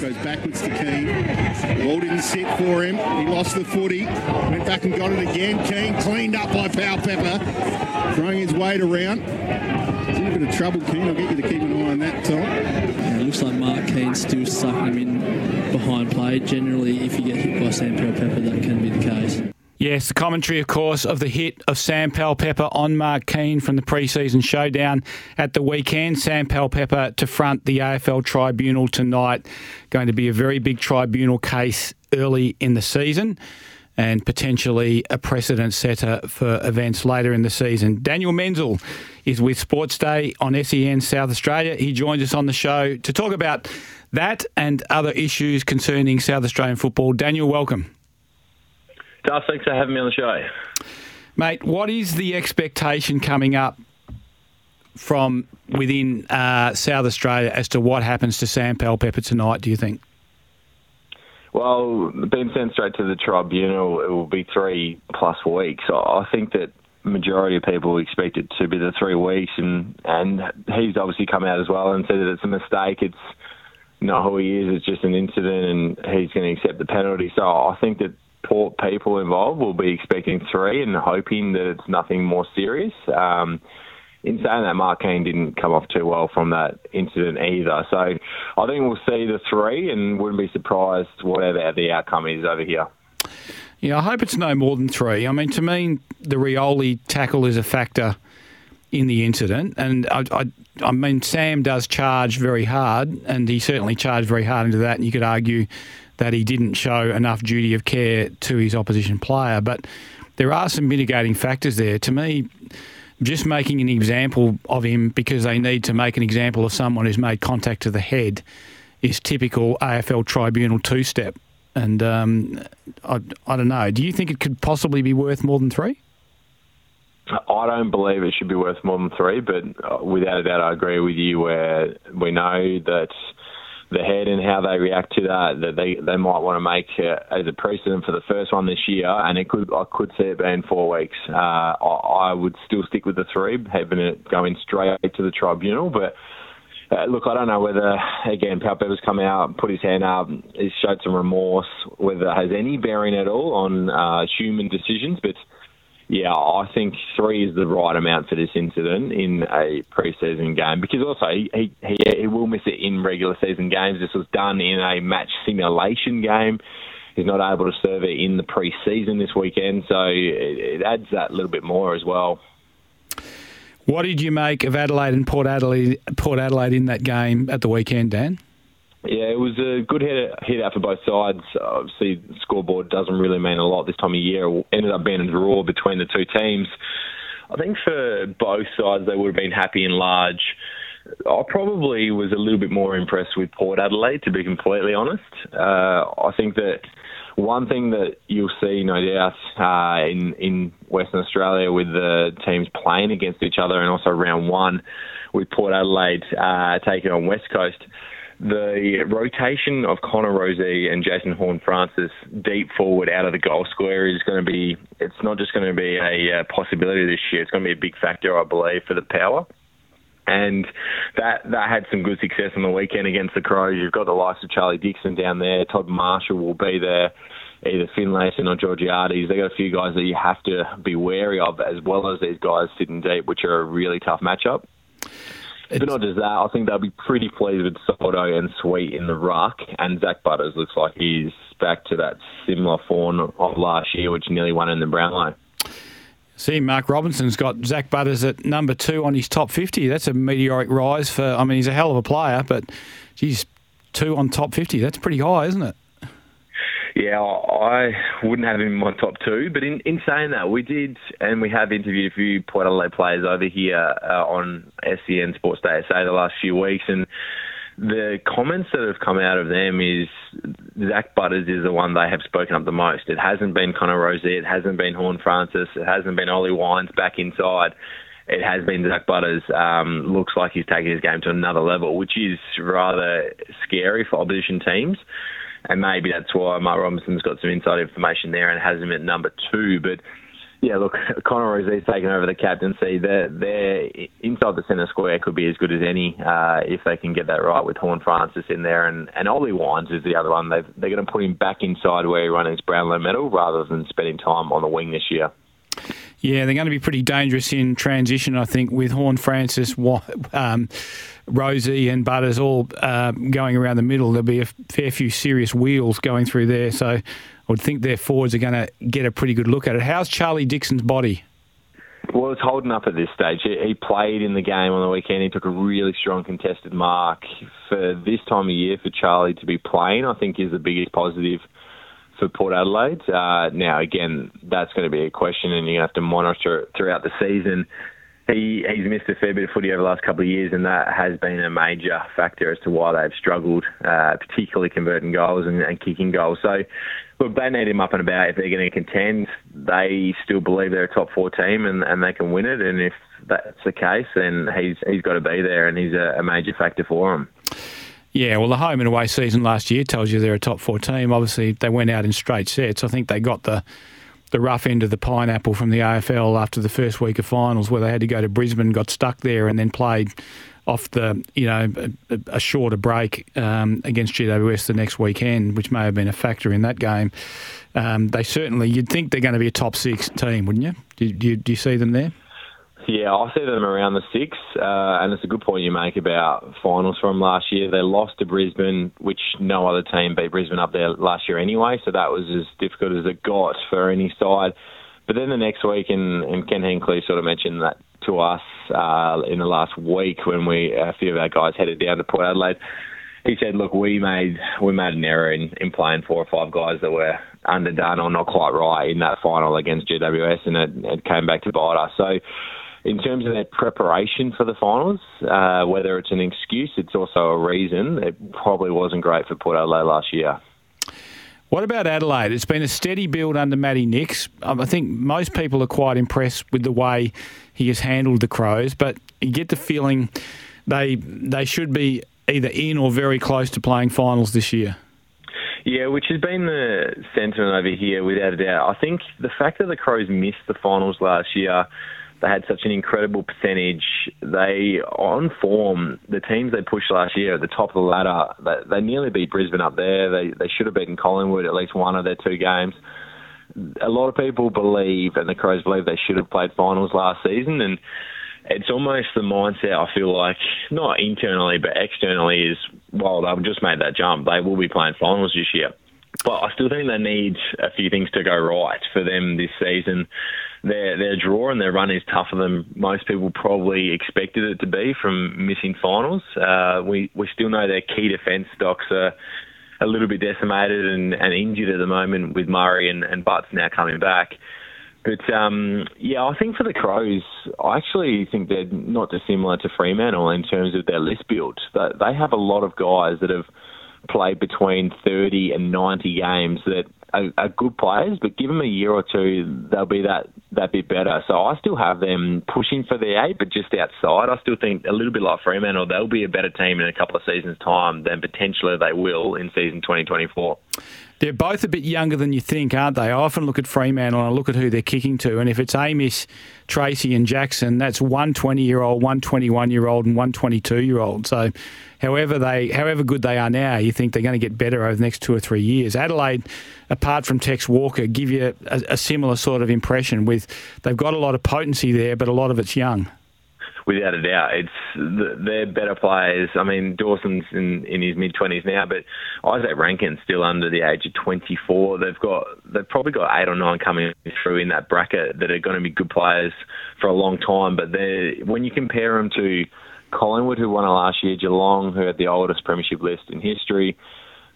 Goes backwards to Keane. Ball didn't sit for him. He lost the footy. Went back and got it again. Keane cleaned up by Powell Pepper. Throwing his weight around. He's in a bit of trouble, Keane. I'll get you to keep an eye on that, Tom. Yeah, it looks like Mark Keane's still sucking him in behind play. Generally, if you get hit by Sam Pepper, that can be the case. Yes, the commentary, of course, of the hit of Sam Powell-Pepper on Mark Keane from the pre-season showdown at the weekend. Sam Powell-Pepper to front the AFL tribunal tonight. Going to be a very big tribunal case early in the season and potentially a precedent setter for events later in the season. Daniel Menzel is with Sports Day on SEN South Australia. He joins us on the show to talk about that and other issues concerning South Australian football. Daniel, welcome. Duff, thanks for having me on the show. Mate, what is the expectation coming up from within uh, South Australia as to what happens to Sam Powell-Pepper tonight, do you think? Well, being sent straight to the tribunal, it will be three plus weeks. I think that majority of people expect it to be the three weeks, and and he's obviously come out as well and said that it's a mistake. It's not who he is. It's just an incident, and he's going to accept the penalty. So I think that Port people involved We'll be expecting three and hoping that it's nothing more serious. Um, in saying that, Mark Keane didn't come off too well from that incident either. So I think we'll see the three and wouldn't be surprised whatever the outcome is over here. Yeah, I hope it's no more than three. I mean, to me, the Rioli tackle is a factor in the incident, and I, I, I mean, Sam does charge very hard, and he certainly charged very hard into that. And you could argue that he didn't show enough duty of care to his opposition player, but there are some mitigating factors there. To me, just making an example of him because they need to make an example of someone who's made contact to the head is typical AFL tribunal two step. And um, I, I don't know. Do you think it could possibly be worth more than three? I don't believe it should be worth more than three, but uh, without a doubt, I agree with you. Where we know that the head and how they react to that, that they they might want to make uh, as a precedent for the first one this year, and it could I could see it being four weeks. Uh, I, I would still stick with the three, having it going straight to the tribunal, but. Uh, look, I don't know whether, again, Powell-Pepper's come out, put his hand up, he's showed some remorse, whether it has any bearing at all on uh, human decisions, but yeah, I think three is the right amount for this incident in a preseason game because also he, he, he will miss it in regular season games. This was done in a match simulation game. He's not able to serve it in the preseason this weekend, so it, it adds that little bit more as well. What did you make of Adelaide and Port Adelaide, Port Adelaide in that game at the weekend, Dan? Yeah, it was a good hit, hit out for both sides. Obviously, the scoreboard doesn't really mean a lot this time of year. It ended up being a draw between the two teams. I think for both sides, they would have been happy and large. I probably was a little bit more impressed with Port Adelaide, to be completely honest. Uh, I think that one thing that you'll see, no doubt, uh, in in Western Australia with the teams playing against each other, and also round one with Port Adelaide uh, taking on West Coast the rotation of Connor Rozee and Jason Horne-Francis deep forward out of the goal square is going to be, it's not just going to be a uh, possibility this year, it's going to be a big factor, I believe, for the power. And that that had some good success on the weekend against the Crows. You've got the likes of Charlie Dixon down there. Todd Marshall will be there either Finlayson or Georgiades. They've got a few guys that you have to be wary of, as well as these guys sitting deep, which are a really tough matchup. But not just that, I think they'll be pretty pleased with Soldo and Sweet in the ruck, and Zak Butters looks like he's back to that similar form of last year, which nearly won in the Brownlow. See, Mark Robinson's got Zak Butters at number two on his top 50. That's a meteoric rise for, I mean, he's a hell of a player, but he's two on top 50. That's pretty high, isn't it? Yeah, I wouldn't have him in my top two. But in, in saying that, we did, and we have interviewed a few Port Adelaide players over here uh, on SEN Sports Day SA the last few weeks, and the comments that have come out of them is Zak Butters is the one they have spoken up the most. It hasn't been Connor Rozee, it hasn't been Horne-Francis, it hasn't been Ollie Wines back inside. It has been Zak Butters. Um, looks like he's taking his game to another level, which is rather scary for opposition teams and maybe that's why Mark Robinson's got some inside information there and has him at number two. But yeah, look, Connor Rozee's taken over the captaincy. They're, they're inside the centre square could be as good as any uh, if they can get that right with Horne-Francis in there. And, and Ollie Wines is the other one. They've, they're going to put him back inside where he won his Brownlow medal rather than spending time on the wing this year. Yeah, they're going to be pretty dangerous in transition, I think, with Horne-Francis, um, Rozee, and Butters all uh, going around the middle. There'll be a fair few serious wheels going through there. So I would think their forwards are going to get a pretty good look at it. How's Charlie Dixon's body? Well, it's holding up at this stage. He played in the game on the weekend. He took a really strong contested mark. For this time of year, for Charlie to be playing, I think is the biggest positive for Port Adelaide. Uh, now, again, that's going to be a question, and you're going to have to monitor it throughout the season. He, he's missed a fair bit of footy over the last couple of years, and that has been a major factor as to why they've struggled, uh, particularly converting goals and, and kicking goals. So, look, they need him up and about if they're going to contend. They still believe they're a top four team and, and they can win it. And if that's the case, then he's he's got to be there, and he's a, a major factor for them. Yeah, well, the home and away season last year tells you they're a top four team. Obviously, they went out in straight sets. I think they got the the rough end of the pineapple from the AFL after the first week of finals, where they had to go to Brisbane, got stuck there, and then played off the you know a, a shorter break um, against GWS the next weekend, which may have been a factor in that game. Um, they certainly, you'd think they're going to be a top six team, wouldn't you? Do, do, do you see them there? Yeah, I see them around the six, uh, and it's a good point you make about finals from last year. They lost to Brisbane, which no other team beat Brisbane up there last year anyway, so that was as difficult as it got for any side. But then the next week, and, and Ken Hinkley sort of mentioned that to us uh, in the last week when we a few of our guys headed down to Port Adelaide. He said, "Look, we made we made an error in, in playing four or five guys that were underdone or not quite right in that final against GWS, and it, it came back to bite us." So in terms of their preparation for the finals, uh, whether it's an excuse, it's also a reason. It probably wasn't great for Port Adelaide last year. What about Adelaide? It's been a steady build under Matty Nicks. Um, I think most people are quite impressed with the way he has handled the Crows, but you get the feeling they they should be either in or very close to playing finals this year. Yeah, which has been the sentiment over here, without a doubt. I think the fact that the Crows missed the finals last year they had such an incredible percentage. They, on form, the teams they pushed last year at the top of the ladder, they, they nearly beat Brisbane up there. They, they should have beaten Collingwood at least one of their two games. A lot of people believe, and the Crows believe, they should have played finals last season. And it's almost the mindset I feel like, not internally, but externally, is, well, they've just made that jump. They will be playing finals this year. But I still think they need a few things to go right for them this season their their draw and their run is tougher than most people probably expected it to be from missing finals. Uh, we we still know their key defence stocks are a little bit decimated and, and injured at the moment with Murray and, and Butts now coming back. But um, yeah, I think for the Crows, I actually think they're not dissimilar to Fremantle in terms of their list build. They have a lot of guys that have played between 30 and 90 games that are, are, good players, but give them a year or two, they'll be that, that bit better. So I still have them pushing for the eight, but just outside. I still think a little bit like Fremantle, they'll be a better team in a couple of seasons' time than potentially they will in season 2024. They're both a bit younger than you think, aren't they? I often look at Fremantle and I look at who they're kicking to, and if it's Amiss, Treacy, and Jackson, that's one 20 year old, one 21 year old, and one 22 year old. So, however they, however good they are now, you think they're going to get better over the next two or three years. Adelaide, apart from Tex Walker, give you a, a similar sort of impression. With they've got a lot of potency there, but a lot of it's young. Without a doubt. It's they're better players. I mean, Dawson's in, in his mid twenties now, but Izak Rankine's still under the age of twenty four. They've got they've probably got eight or nine coming through in that bracket that are going to be good players for a long time. But when you compare them to Collingwood, who won it last year, Geelong, who had the oldest premiership list in history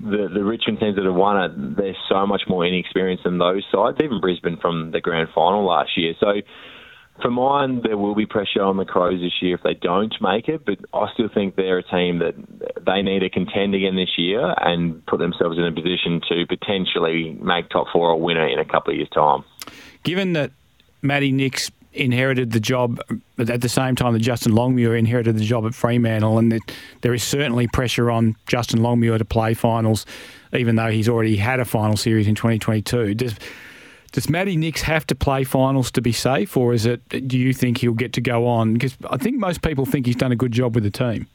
the the Richmond teams that have won it, they're so much more inexperienced than those sides. Even Brisbane from the grand final last year. So for mine, there will be pressure on the Crows this year if they don't make it, but I still think they're a team that they need to contend again this year and put themselves in a position to potentially make top four or winner in a couple of years' time. Given that Matty Nicks inherited the job at the same time that Justin Longmuir inherited the job at Fremantle, and that there is certainly pressure on Justin Longmuir to play finals, even though he's already had a final series in 2022. Does does Matty Nicks have to play finals to be safe, or is it? Do you think he'll get to go on? Because I think most people think he's done a good job with the team.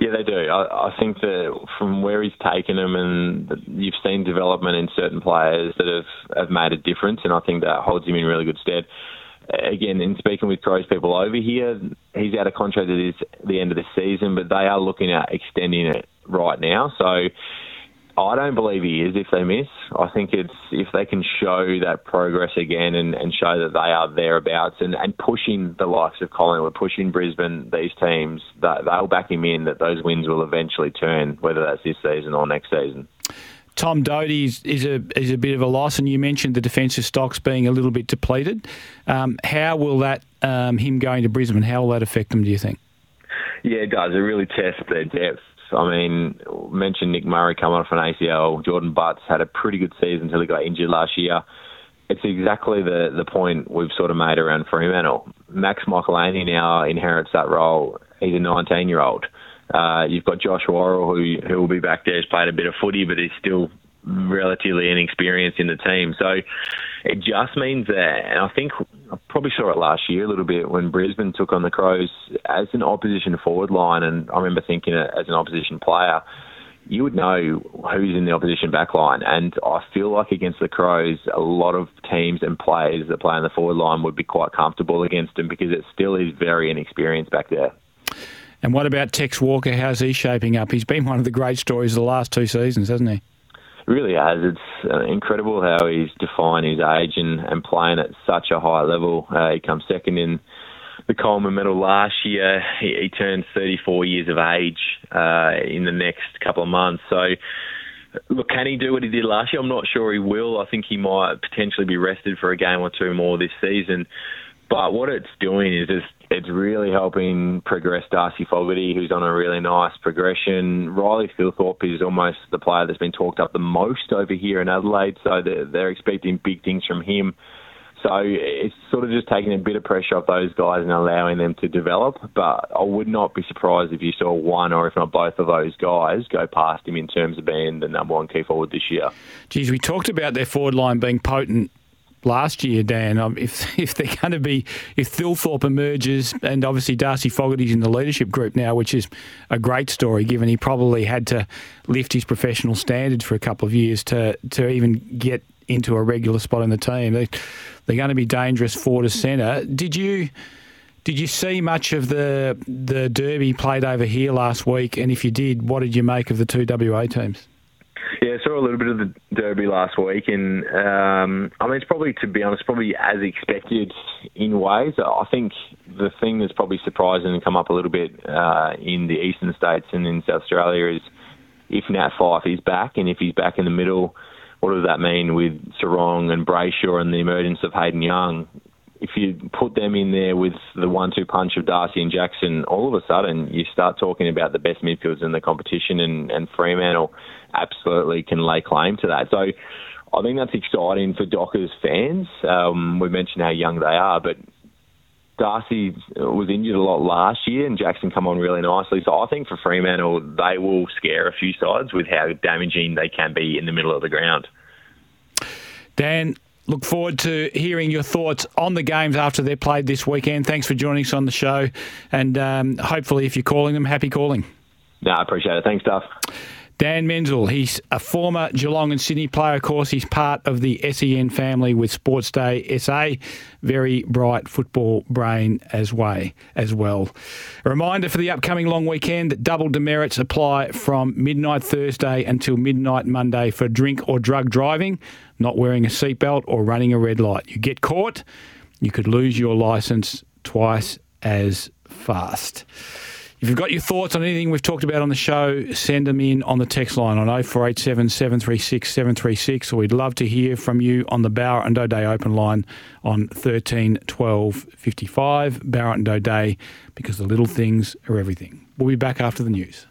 Yeah, they do. I, I think that from where he's taken them, and you've seen development in certain players that have, have made a difference, and I think that holds him in really good stead again, in speaking with Crows people over here, he's out of contract at the end of the season, but they are looking at extending it right now. So I don't believe he is if they miss. I think it's if they can show that progress again and, and show that they are thereabouts and, and pushing the likes of Collingwood, pushing Brisbane, these teams, that they'll back him in that those wins will eventually turn, whether that's this season or next season. Tom Doedee is, is a is a bit of a loss, and you mentioned the defensive stocks being a little bit depleted. Um, how will that um, him going to Brisbane? How will that affect them? Do you think? Yeah, it does. It really tests their depth. I mean, mentioned Nick Murray coming off an ACL. Jordon Butts had a pretty good season until he got injured last year. It's exactly the the point we've sort of made around Fremantle. Max Michalanney now inherits that role. He's a 19 year old. Uh, you've got Josh Worrell, who who will be back there, He's played a bit of footy, but he's still relatively inexperienced in the team. So it just means that, and I think I probably saw it last year a little bit when Brisbane took on the Crows as an opposition forward line, and I remember thinking as an opposition player, you would know who's in the opposition back line. And I feel like against the Crows, a lot of teams and players that play on the forward line would be quite comfortable against them because it still is very inexperienced back there. And what about Tex Walker? How's he shaping up? He's been one of the great stories of the last two seasons, hasn't he? Really has. It's uh, incredible how he's defined his age and, and playing at such a high level. Uh, he comes second in the Coleman Medal last year. He, he turns 34 years of age uh, in the next couple of months. So, look, can he do what he did last year? I'm not sure he will. I think he might potentially be rested for a game or two more this season. But what it's doing is just it's really helping progress Darcy Fogarty, who's on a really nice progression. Riley Thilthorpe is almost the player that's been talked up the most over here in Adelaide, so they're, they're expecting big things from him. So it's sort of just taking a bit of pressure off those guys and allowing them to develop. But I would not be surprised if you saw one or if not both of those guys go past him in terms of being the number one key forward this year. Geez, we talked about their forward line being potent last year, Dan. Um, if if they're going to be, if Thilthorpe emerges, and obviously Darcy Fogarty's in the leadership group now, which is a great story, given he probably had to lift his professional standards for a couple of years to to even get into a regular spot in the team. They, they're going to be dangerous forward to centre. Did you? Did you see much of the the derby played over here last week? And if you did, what did you make of the two WA teams? Yeah, saw a little bit of the Derby last week, and um, I mean, it's probably, to be honest, probably as expected in ways. I think the thing that's probably surprising and come up a little bit uh, in the eastern states and in South Australia is if Nat Fyfe is back, and if he's back in the middle, what does that mean with Serong and Brayshaw and the emergence of Hayden Young? If you put them in there with the one-two punch of Darcy and Jackson, all of a sudden you start talking about the best midfielders in the competition, and, and Fremantle absolutely can lay claim to that. So I think that's exciting for Dockers fans. Um, we mentioned how young they are, but Darcy was injured a lot last year, and Jackson come on really nicely. So I think for Fremantle, they will scare a few sides with how damaging they can be in the middle of the ground. Dan, Look forward to hearing your thoughts on the games after they're played this weekend. Thanks for joining us on the show. And um, hopefully, if you're calling them, happy calling. No, I appreciate it. Thanks, Duff. Dan Menzel, he's a former Geelong and Sydney player. Of course, he's part of the SEN family with Sports Day SA. Very bright football brain as way as well. A reminder for the upcoming long weekend double demerits apply from midnight Thursday until midnight Monday for drink or drug driving, not wearing a seatbelt or running a red light. You get caught, you could lose your licence twice as fast. If you've got your thoughts on anything we've talked about on the show, send them in on the text line on 0487 736 736, or we'd love to hear from you on the Bauer and O'Day open line on 13 12 55. Bauer and O'Day, because the little things are everything. We'll be back after the news.